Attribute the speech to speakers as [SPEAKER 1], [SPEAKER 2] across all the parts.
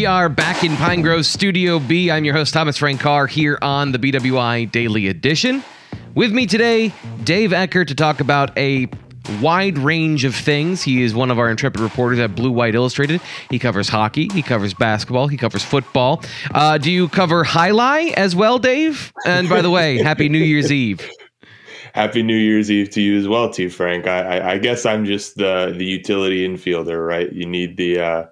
[SPEAKER 1] We are back in Pine Grove Studio B. I'm your host, Thomas Frank Carr, here on the BWI Daily Edition. With me today, Dave Eckert to talk about a wide range of things. He is one of our intrepid reporters at Blue White Illustrated. He covers hockey, he covers basketball, he covers football. Uh, do you cover high highlight as well, Dave? And by the way, happy New Year's Eve.
[SPEAKER 2] Happy New Year's Eve to you as well, T. Frank. I, I, I guess I'm just the the utility infielder, right? You need the uh,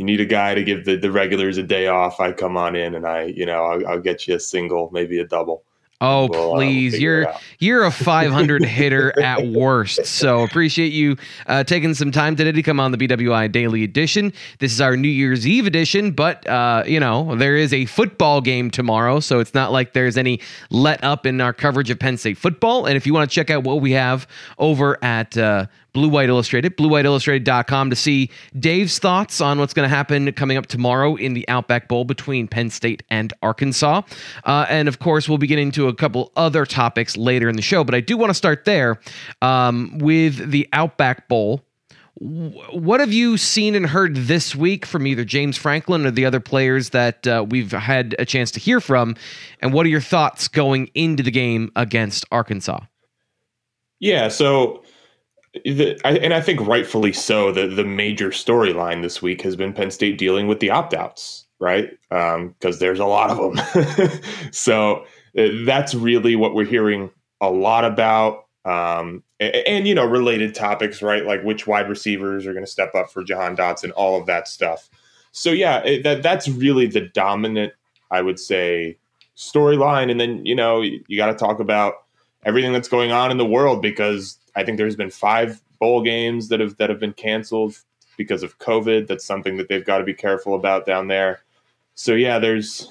[SPEAKER 2] you need a guy to give the, the regulars a day off. I come on in and I, you know, I'll, I'll get you a single, maybe a double.
[SPEAKER 1] Oh we'll, uh, please, uh, we'll you're you're a 500 hitter at worst. So appreciate you uh, taking some time today to come on the BWI Daily Edition. This is our New Year's Eve edition, but uh, you know there is a football game tomorrow, so it's not like there's any let up in our coverage of Penn State football. And if you want to check out what we have over at uh, Blue White Illustrated, bluewhiteillustrated.com to see Dave's thoughts on what's going to happen coming up tomorrow in the Outback Bowl between Penn State and Arkansas. Uh, and of course, we'll be getting into a couple other topics later in the show, but I do want to start there um, with the Outback Bowl. What have you seen and heard this week from either James Franklin or the other players that uh, we've had a chance to hear from? And what are your thoughts going into the game against Arkansas?
[SPEAKER 2] Yeah, so the, I, and I think rightfully so. The the major storyline this week has been Penn State dealing with the opt outs, right? Because um, there's a lot of them. so uh, that's really what we're hearing a lot about. Um, and, and, you know, related topics, right? Like which wide receivers are going to step up for Jahan Dotson, all of that stuff. So yeah, it, that that's really the dominant, I would say, storyline. And then you know, you, you got to talk about everything that's going on in the world because I think there's been five bowl games that have that have been canceled because of COVID. That's something that they've got to be careful about down there. So yeah, there's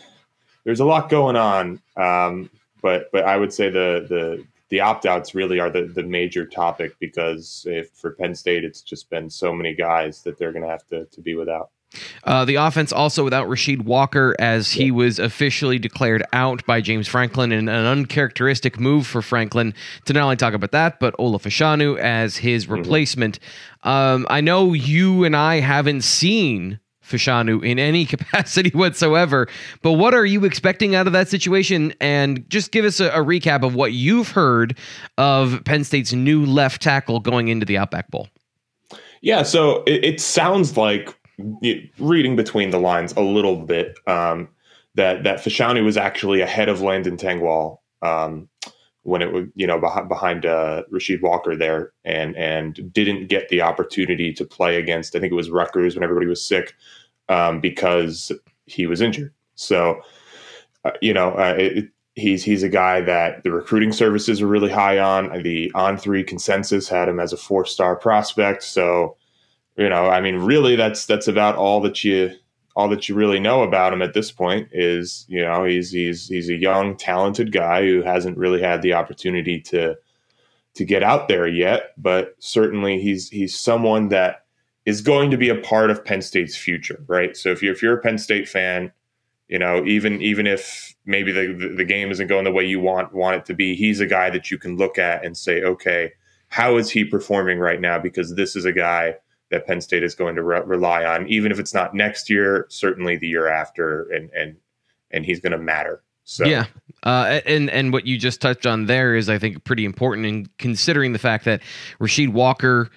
[SPEAKER 2] there's a lot going on. Um, but but I would say the the the opt outs really are the the major topic because if for Penn State it's just been so many guys that they're going to have to to be without.
[SPEAKER 1] Uh, the offense also without Rasheed Walker, as he was officially declared out by James Franklin in an uncharacteristic move for Franklin to not only talk about that, but Olu Fashanu as his mm-hmm. replacement. Um, I know you and I haven't seen Fashanu in any capacity whatsoever, but what are you expecting out of that situation? And just give us a, a recap of what you've heard of Penn State's new left tackle going into the Outback Bowl.
[SPEAKER 2] Yeah, so it, it sounds like reading between the lines a little bit um, that that Fashanu was actually ahead of Landon Tengwall um, when it was you know behind, uh, Rasheed Walker there and and didn't get the opportunity to play against I think it was Rutgers when everybody was sick um, because he was injured. So uh, you know uh, it, he's he's a guy that the recruiting services are really high on. The on three consensus had him as a four star prospect. So you know, I mean, really, that's that's about all that you all that you really know about him at this point is you know he's he's he's a young talented guy who hasn't really had the opportunity to to get out there yet but certainly he's he's someone that is going to be a part of Penn State's future right? So if you're if you're a Penn State fan you know even even if maybe the the game isn't going the way you want want it to be he's a guy that you can look at and say okay how is he performing right now? Because this is a guy that Penn State is going to re- rely on, even if it's not next year, certainly the year after, and and and he's going to matter. So
[SPEAKER 1] yeah, uh, and and what you just touched on there is, I think, pretty important in considering the fact that Rasheed Walker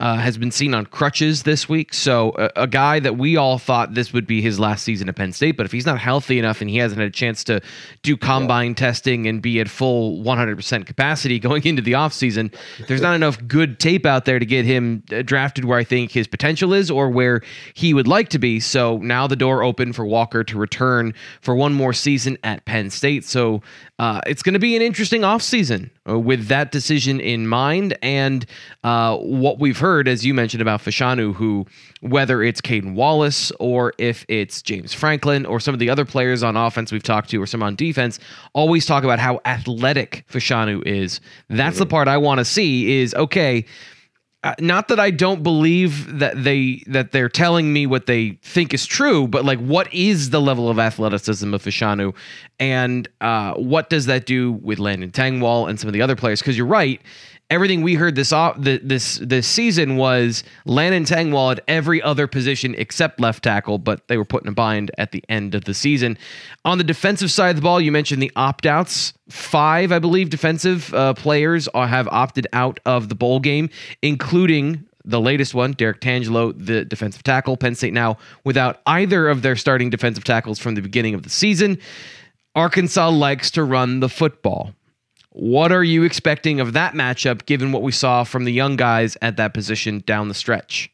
[SPEAKER 1] uh, has been seen on crutches this week. So a, a, guy that we all thought this would be his last season at Penn State, but if he's not healthy enough and he hasn't had a chance to do combine yeah. testing and be at full 100% capacity going into the offseason, there's not enough good tape out there to get him uh, drafted where I think his potential is or where he would like to be. So now the door open for Walker to return for one more season at Penn State. So uh, it's going to be an interesting offseason uh, with that decision in mind and uh, what we've heard, as you mentioned about Fashanu, who, whether it's Caedan Wallace or if it's James Franklin or some of the other players on offense we've talked to or some on defense, always talk about how athletic Fashanu is. That's mm-hmm. the part I want to see is okay uh, not that I don't believe that they that they're telling me what they think is true, but like what is the level of athleticism of Fashanu, and uh, what does that do with Landon Tengwall and some of the other players? Because you're right, everything we heard this off this this season was Landon Tengwall at every other position except left tackle, but they were put in a bind at the end of the season. On the defensive side of the ball, you mentioned the opt outs. Five, I believe, defensive uh, players have opted out of the bowl game, including the latest one, Derrick Tangelo, the defensive tackle. Penn State now without either of their starting defensive tackles from the beginning of the season. Arkansas likes to run the football. What are you expecting of that matchup given what we saw from the young guys at that position down the stretch?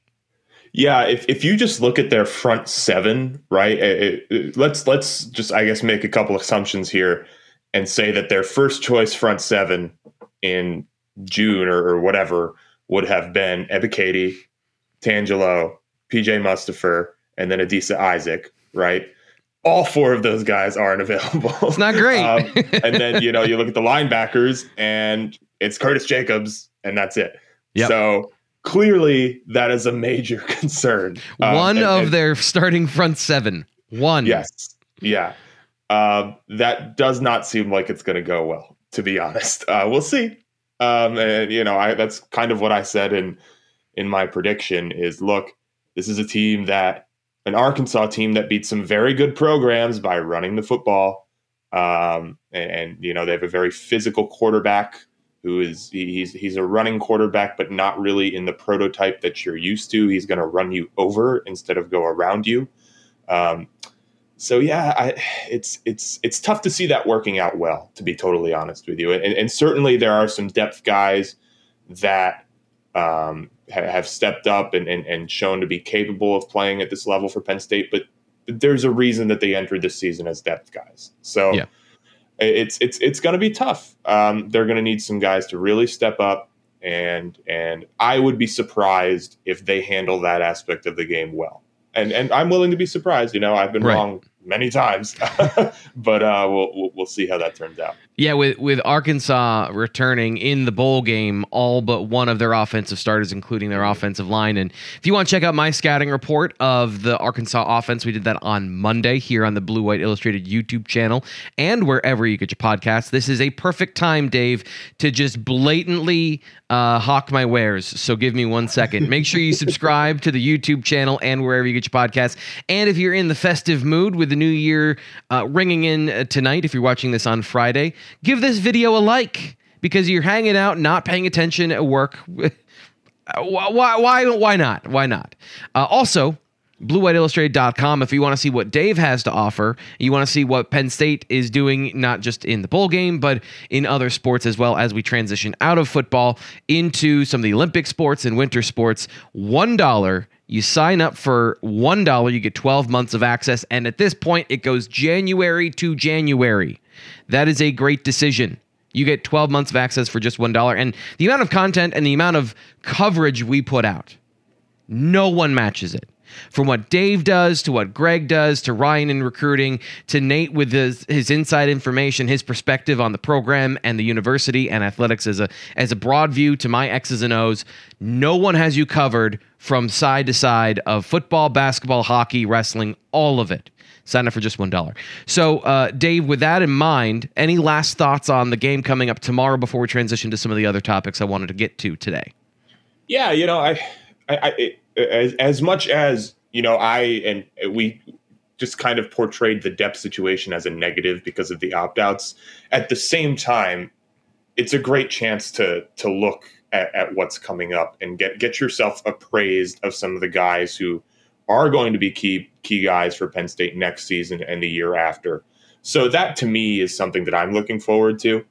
[SPEAKER 2] Yeah, if, if you just look at their front seven, right? It, it, let's let's just I guess make a couple assumptions here and say that their first choice front seven in June or, or whatever would have been Ebiketie, Tangelo, PJ Mustipher, and then Adisa Isaac, right? All four of those guys aren't available.
[SPEAKER 1] It's not great. um,
[SPEAKER 2] and then you know you look at the linebackers, and it's Curtis Jacobs, and that's it. Yep. So clearly, that is a major concern.
[SPEAKER 1] Um, One and, of and, their starting front seven. One.
[SPEAKER 2] Yes. Yeah. Uh, that does not seem like it's going to go well, to be honest. Uh, we'll see. Um, and you know, I, that's kind of what I said in in my prediction. Is look, this is a team that an Arkansas team that beat some very good programs by running the football. Um, and, and, you know, they have a very physical quarterback who is he's he's a running quarterback, but not really in the prototype that you're used to. He's going to run you over instead of go around you. Um, so yeah, I, it's it's it's tough to see that working out well, to be totally honest with you. And, and certainly there are some depth guys that um, have stepped up and, and, and shown to be capable of playing at this level for Penn State, but there's a reason that they entered this season as depth guys. So yeah. it's it's it's going to be tough. Um, they're going to need some guys to really step up, and and I would be surprised if they handle that aspect of the game well and and I'm willing to be surprised. You know, I've been right. wrong many times, but uh, we'll we'll see how that turns out.
[SPEAKER 1] Yeah, with with Arkansas returning in the bowl game, all but one of their offensive starters, including their offensive line. And if you want to check out my scouting report of the Arkansas offense, we did that on Monday here on the Blue White Illustrated YouTube channel and wherever you get your podcasts. This is a perfect time, Dave, to just blatantly uh, hawk my wares. So give me one second. Make sure you subscribe to the YouTube channel and wherever you get your podcasts. And if you're in the festive mood with the new year uh, ringing in uh, tonight, if you're watching this on Friday give this video a like because you're hanging out, not paying attention at work. why, why, why not? Why not? Uh, also, BlueWhiteIllustrated.com if you want to see what Dave has to offer. You want to see what Penn State is doing, not just in the bowl game, but in other sports as well as we transition out of football into some of the Olympic sports and winter sports. $1. You sign up for $1, you get 12 months of access. And at this point, it goes January to January. That is a great decision. You get 12 months of access for just $1. And the amount of content and the amount of coverage we put out, no one matches it. From what Dave does to what Greg does to Ryan in recruiting to Nate with his, his inside information, his perspective on the program and the university and athletics as a as a broad view to my X's and O's, no one has you covered from side to side of football, basketball, hockey, wrestling, all of it. Sign up for just $1. So, uh, Dave, with that in mind, any last thoughts on the game coming up tomorrow before we transition to some of the other topics I wanted to get to today?
[SPEAKER 2] Yeah, you know, I, I, I as, as much as, you know, I and we just kind of portrayed the depth situation as a negative because of the opt outs. At the same time, it's a great chance to to look at, at, what's coming up and get get yourself appraised of some of the guys who are going to be key key guys for Penn State next season and the year after. So that to me is something that I'm looking forward to.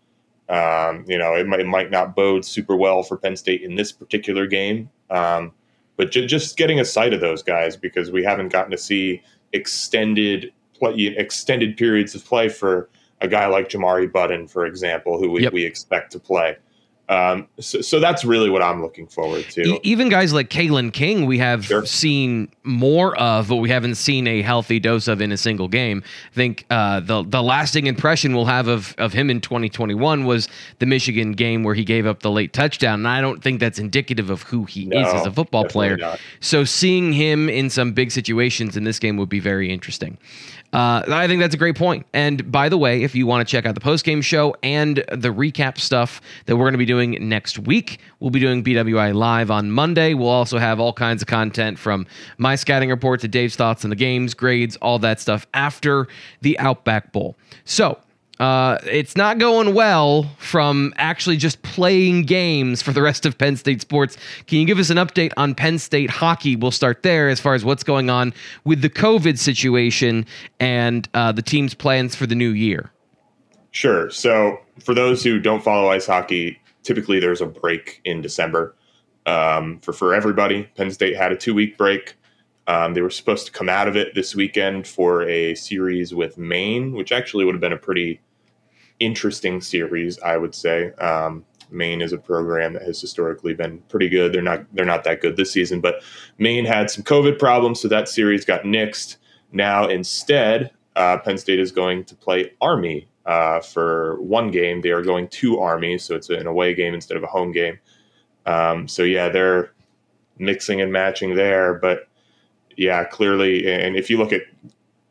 [SPEAKER 2] Um, you know, it might, it might, not bode super well for Penn State in this particular game, um, but j- just getting a sight of those guys because we haven't gotten to see extended play, extended periods of play for a guy like Jamari Button, for example, who we, yep. we expect to play. Um, so, so, that's really what I'm looking forward to.
[SPEAKER 1] even guys like Kalen King, we have sure. seen more of, but we haven't seen a healthy dose of in a single game. I think uh, the the lasting impression we'll have of of him in 2021 was the Michigan game where he gave up the late touchdown, and I don't think that's indicative of who he no, is as a football player. Not. So seeing him in some big situations in this game would be very interesting. Uh, I think that's a great point. And by the way, if you want to check out the post game show and the recap stuff that we're going to be doing next week, we'll be doing BWI live on Monday. We'll also have all kinds of content from my scouting report to Dave's thoughts on the games, grades, all that stuff after the Outback Bowl. So uh, it's not going well from actually just playing games for the rest of Penn State sports. Can you give us an update on Penn State hockey? We'll start there as far as what's going on with the COVID situation and uh, the team's plans for the new year.
[SPEAKER 2] Sure. So, for those who don't follow ice hockey, typically there's a break in December um, for for everybody. Penn State had a two week break. Um, they were supposed to come out of it this weekend for a series with Maine, which actually would have been a pretty interesting series, I would say. Um, Maine is a program that has historically been pretty good. They're not they're not that good this season, but Maine had some COVID problems, so that series got nixed. Now instead, uh, Penn State is going to play Army uh, for one game. They are going to Army, so it's an away game instead of a home game. Um, so yeah, they're mixing and matching there, but yeah, clearly, and if you look at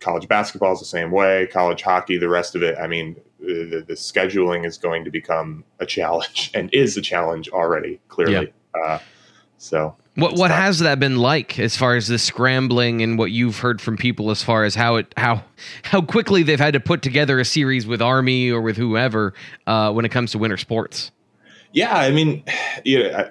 [SPEAKER 2] college basketball is the same way, college hockey, the rest of it, I mean, the, the scheduling is going to become a challenge and is a challenge already, clearly. Yeah. Uh, so
[SPEAKER 1] what what has that been like as far as the scrambling and what you've heard from people as far as how it how how quickly they've had to put together a series with Army or with whoever uh, when it comes to winter sports?
[SPEAKER 2] Yeah, I mean, you know,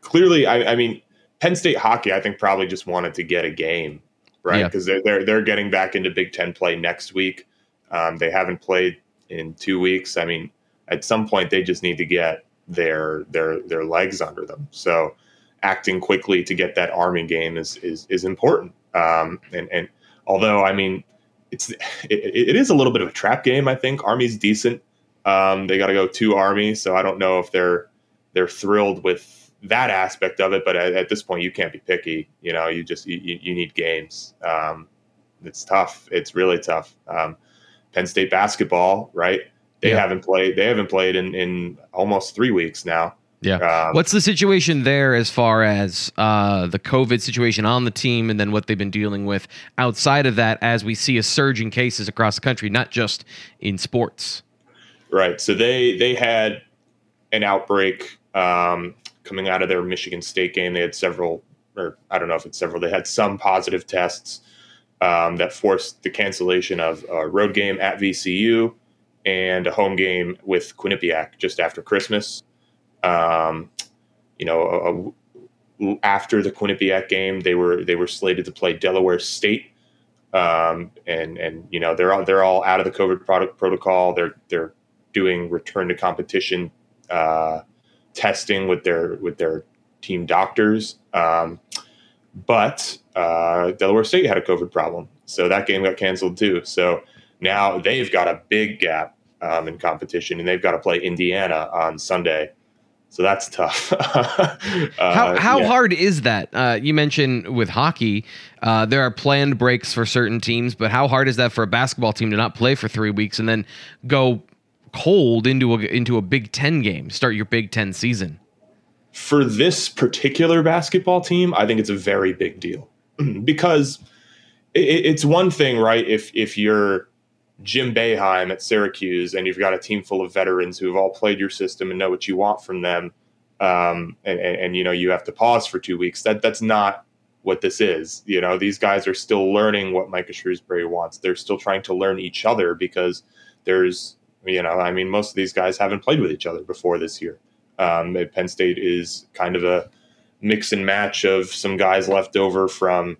[SPEAKER 2] clearly, I, I mean, Penn State hockey, I think probably just wanted to get a game, right? Because yeah. they're, they're they're getting back into Big Ten play next week. Um, they haven't played in two weeks. I mean, at some point they just need to get their their their legs under them. So acting quickly to get that army game is is is important. Um, and and although I mean, it's it, it is a little bit of a trap game. I think Army's decent. Um, they got to go to Army, so I don't know if they're they're thrilled with that aspect of it. But at, at, this point, you can't be picky. You know, you just you, you need games. Um, it's tough. It's really tough. Um, Penn State basketball, right? They yeah. haven't played. They haven't played in in almost three weeks now.
[SPEAKER 1] Yeah. Um, What's the situation there as far as uh, the COVID situation on the team, and then what they've been dealing with outside of that, as we see a surge in cases across the country, not just in sports.
[SPEAKER 2] Right. So they they had an outbreak um, coming out of their Michigan State game. They had several, or I don't know if it's several. They had some positive tests um, that forced the cancellation of a road game at VCU and a home game with Quinnipiac just after Christmas. Um, you know, a, a, after the Quinnipiac game, they were they were slated to play Delaware State, um, and and you know they're all, they're all out of the COVID product protocol. They're they're doing return to competition uh, testing with their with their team doctors. Um, but uh, Delaware State had a COVID problem, so that game got canceled too. So now they've got a big gap um, in competition, and they've got to play Indiana on Sunday. So that's tough. uh,
[SPEAKER 1] how how yeah. hard is that? Uh, you mentioned with hockey, uh, there are planned breaks for certain teams, but how hard is that for a basketball team to not play for three weeks and then go cold into a into a Big Ten game, start your Big Ten season?
[SPEAKER 2] For this particular basketball team, I think it's a very big deal because it, it's one thing, right? If if you're Jim Boeheim at Syracuse and you've got a team full of veterans who have all played your system and know what you want from them, um, and, and, and you know you have to pause for two weeks. That that's not what this is. You know, these guys are still learning what Micah Shrewsberry wants. They're still trying to learn each other because there's you know, I mean, most of these guys haven't played with each other before this year. Um, Penn State is kind of a mix and match of some guys left over from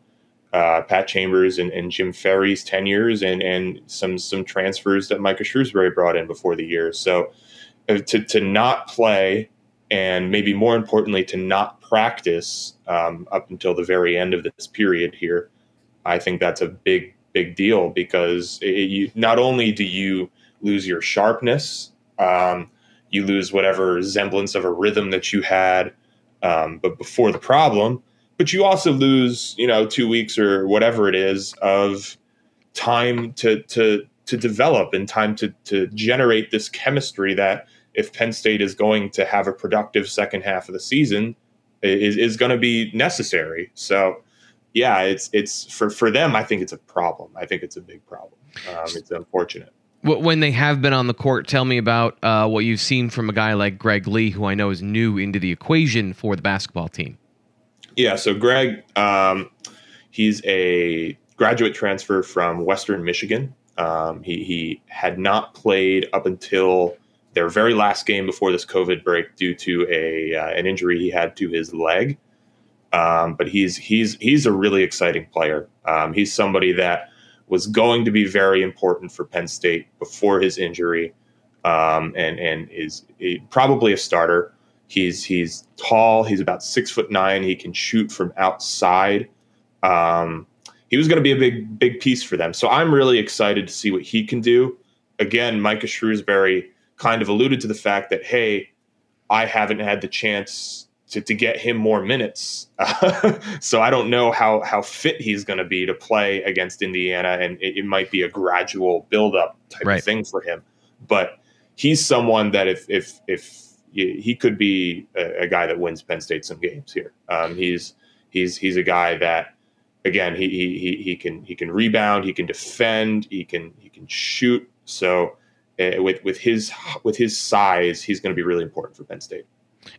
[SPEAKER 2] uh, Pat Chambers and, and, Jim Ferry's tenures, and and some some transfers that Micah Shrewsberry brought in before the year. So uh, to to not play, and maybe more importantly, to not practice um, up until the very end of this period here, I think that's a big big deal because it, you, not only do you lose your sharpness. Um, you lose whatever semblance of a rhythm that you had, um, but before the problem. But you also lose, you know, two weeks or whatever it is of time to to to develop and time to to generate this chemistry that if Penn State is going to have a productive second half of the season is is going to be necessary. So yeah, it's it's for for them. I think it's a problem. I think it's a big problem. Um, it's unfortunate.
[SPEAKER 1] When they have been on the court, tell me about uh, what you've seen from a guy like Greg Lee, who I know is new into the equation for the basketball team.
[SPEAKER 2] Yeah, so Greg, um, he's a graduate transfer from Western Michigan. Um, he, he had not played up until their very last game before this COVID break due to a uh, an injury he had to his leg. Um, but he's he's he's a really exciting player. Um, he's somebody that was going to be very important for Penn State before his injury, um, and and is probably a starter. He's he's tall. He's about six foot nine. He can shoot from outside. Um, he was going to be a big big piece for them. So I'm really excited to see what he can do. Again, Micah Shrewsberry kind of alluded to the fact that hey, I haven't had the chance to, to get him more minutes. so I don't know how how fit he's going to be to play against Indiana, and it, it might be a gradual build up type right. of thing for him. But he's someone that if if if he could be a, a guy that wins Penn State some games here. Um, he's he's he's a guy that again he, he he can he can rebound, he can defend, he can he can shoot. So uh, with with his with his size, he's going to be really important for Penn State.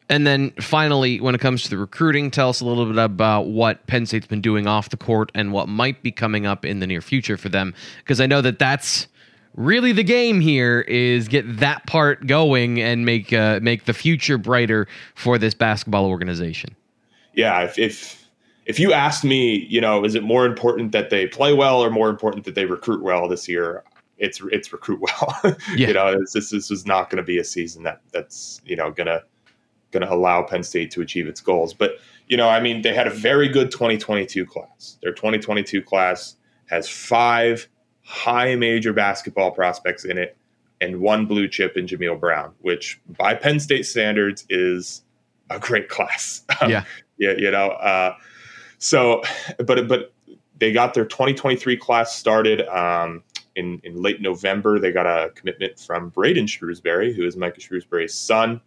[SPEAKER 1] And then finally, when it comes to the recruiting, tell us a little bit about what Penn State's been doing off the court and what might be coming up in the near future for them. Because I know that that's really the game here is get that part going and make uh, make the future brighter for this basketball organization.
[SPEAKER 2] Yeah, if, if if you asked me, you know, is it more important that they play well or more important that they recruit well this year? It's it's recruit well. Yeah. you know, this this is not going to be a season that that's you know gonna going to allow Penn State to achieve its goals. But, you know, I mean, they had a very good 2022 class. Their 2022 class has five high major basketball prospects in it and one blue chip in Jameel Brown, which by Penn State standards is a great class.
[SPEAKER 1] Yeah.
[SPEAKER 2] yeah, you know, uh, so, but, but they got their 2023 class started um, in, in late November. They got a commitment from Braden Shrewsberry, who is Micah Shrewsberry's son.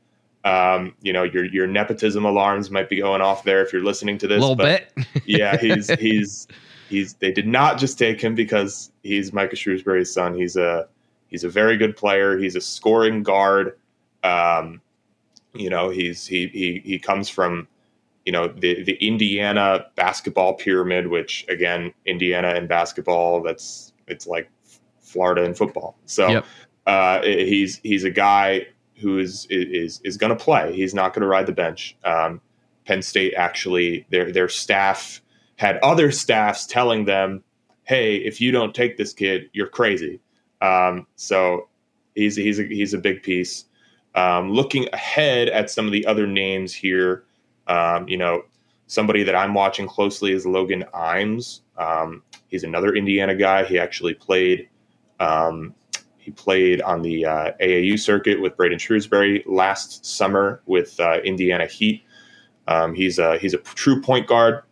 [SPEAKER 2] Um, you know, your your nepotism alarms might be going off there if you're listening to this.
[SPEAKER 1] A little bit.
[SPEAKER 2] yeah, he's he's he's they did not just take him because he's Micah Shrewsberry's son. He's a he's a very good player. He's a scoring guard. Um, you know, he's he he he comes from you know the the Indiana basketball pyramid, which again, Indiana and basketball, that's it's like Florida and football. So yep. uh, he's he's a guy who is is is going to play. He's not going to ride the bench. Um, Penn State actually their their staff had other staffs telling them, "Hey, if you don't take this kid, you're crazy." Um, so he's he's a, he's a big piece. Um, looking ahead at some of the other names here, um, you know, somebody that I'm watching closely is Logan Imes. Um, he's another Indiana guy. He actually played um, he played on the uh, AAU circuit with Braden Shrewsberry last summer with uh, Indiana Heat. Um, he's a he's a true point guard.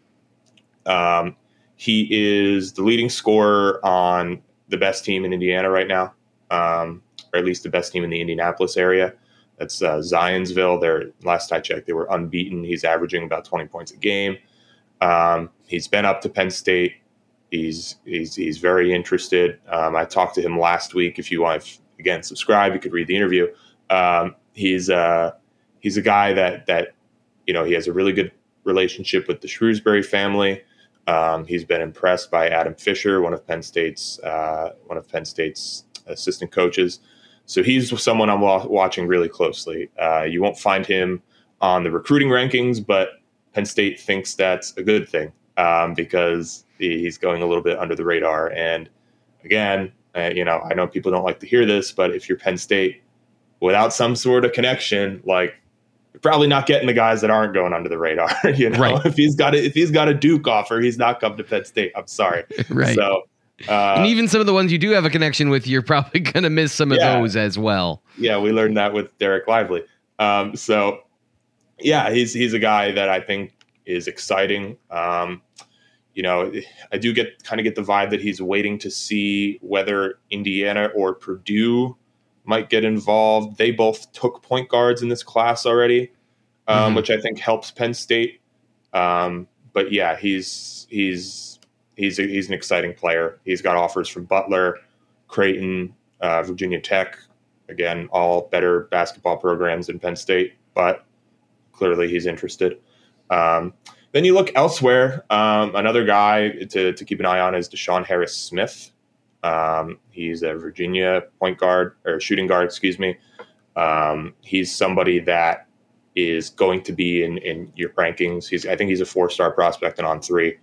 [SPEAKER 2] Um, he is the leading scorer on the best team in Indiana right now, um, or at least the best team in the Indianapolis area. That's uh, Zionsville. They're last I checked, they were unbeaten. He's averaging about 20 points a game. Um, he's been up to Penn State He's he's he's very interested. Um, I talked to him last week. If you want to again subscribe, you could read the interview. Um, he's uh, he's a guy that that you know he has a really good relationship with the Shrewsberry family. Um, he's been impressed by Adam Fisher, one of Penn State's uh, one of Penn State's assistant coaches. So he's someone I'm wa- watching really closely. Uh, you won't find him on the recruiting rankings, but Penn State thinks that's a good thing um, because he's going a little bit under the radar. And again, uh, you know, I know people don't like to hear this, but if you're Penn State without some sort of connection, like probably not getting the guys that aren't going under the radar. you know, right. if he's got a, if he's got a Duke offer, he's not come to Penn State. I'm sorry.
[SPEAKER 1] right. So. Uh, and even some of the ones you do have a connection with, you're probably going to miss some of yeah, those as well.
[SPEAKER 2] Yeah, we learned that with Dereck Lively. Um, so, yeah, he's he's a guy that I think is exciting. Um, you know, I do get kind of get the vibe that he's waiting to see whether Indiana or Purdue might get involved. They both took point guards in this class already, um, mm-hmm. which I think helps Penn State. Um, but yeah, he's he's he's a, he's an exciting player. He's got offers from Butler, Creighton, uh, Virginia Tech. Again, all better basketball programs in Penn State, but clearly he's interested. Um, then you look elsewhere. Um, another guy to, to keep an eye on is DeShawn Harris Smith. Um, he's a Virginia point guard or shooting guard, excuse me. Um, he's somebody that is going to be in, in your rankings. He's I think he's a four star prospect and on three.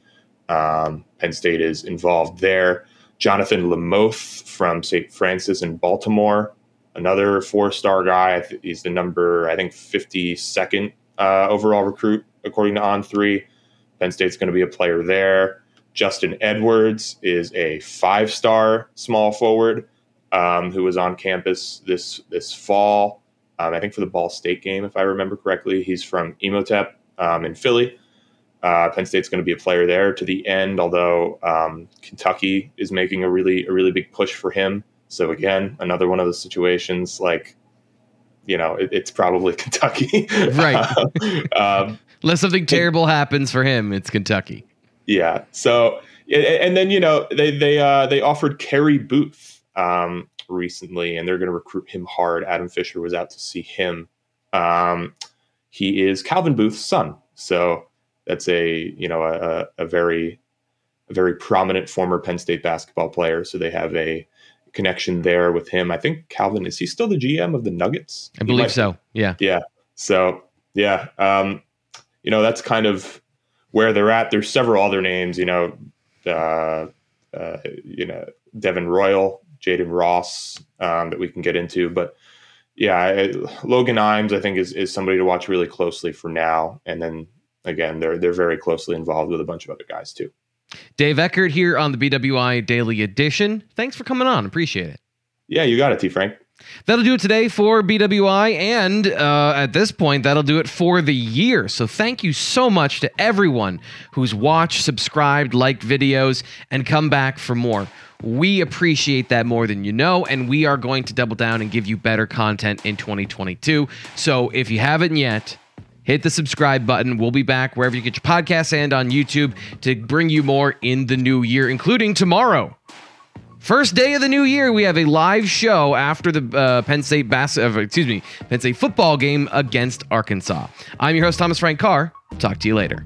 [SPEAKER 2] Um, Penn State is involved there. Jahnathan Lamothe from St. Frances in Baltimore, another four star guy. He's the number I think fifty second uh, overall recruit according to On Three. Penn State's going to be a player there. Justin Edwards is a five star small forward um, who was on campus this this fall. Um, I think for the Ball State game, if I remember correctly. He's from Imhotep um, in Philly. Uh, Penn State's going to be a player there to the end, although um, Kentucky is making a really a really big push for him. So again, another one of those situations like, you know, it, it's probably Kentucky,
[SPEAKER 1] right? um, Unless something terrible happens for him, it's Kentucky.
[SPEAKER 2] Yeah. So and then you know they they uh, they offered Carey Booth um, recently, and they're going to recruit him hard. Adam Fisher was out to see him. Um, he is Calvin Booth's son, so that's a you know a, a very a very prominent former Penn State basketball player. So they have a connection there with him. I think Calvin is he still the GM of the Nuggets?
[SPEAKER 1] I believe so. Yeah.
[SPEAKER 2] Yeah. So yeah, um, you know that's kind of where they're at. There's several other names. You know, uh, uh, you know Devin Royal, Jaden Ross um, that we can get into, but yeah, Logan Imes I think is is somebody to watch really closely for now, and then again, they're they're very closely involved with a bunch of other guys too.
[SPEAKER 1] Dave Eckert here on the BWI Daily Edition. Thanks for coming on. Appreciate it.
[SPEAKER 2] Yeah, you got it, T. Frank.
[SPEAKER 1] That'll do it today for BWI, and uh, at this point, that'll do it for the year. So, thank you so much to everyone who's watched, subscribed, liked videos, and come back for more. We appreciate that more than you know, and we are going to double down and give you better content in 2022. So, if you haven't yet, hit the subscribe button. We'll be back wherever you get your podcasts and on YouTube to bring you more in the new year, including tomorrow. First day of the new year, we have a live show after the uh, Penn State bass, uh, excuse me, Penn State football game against Arkansas. I'm your host Thomas Frank Carr. Talk to you later.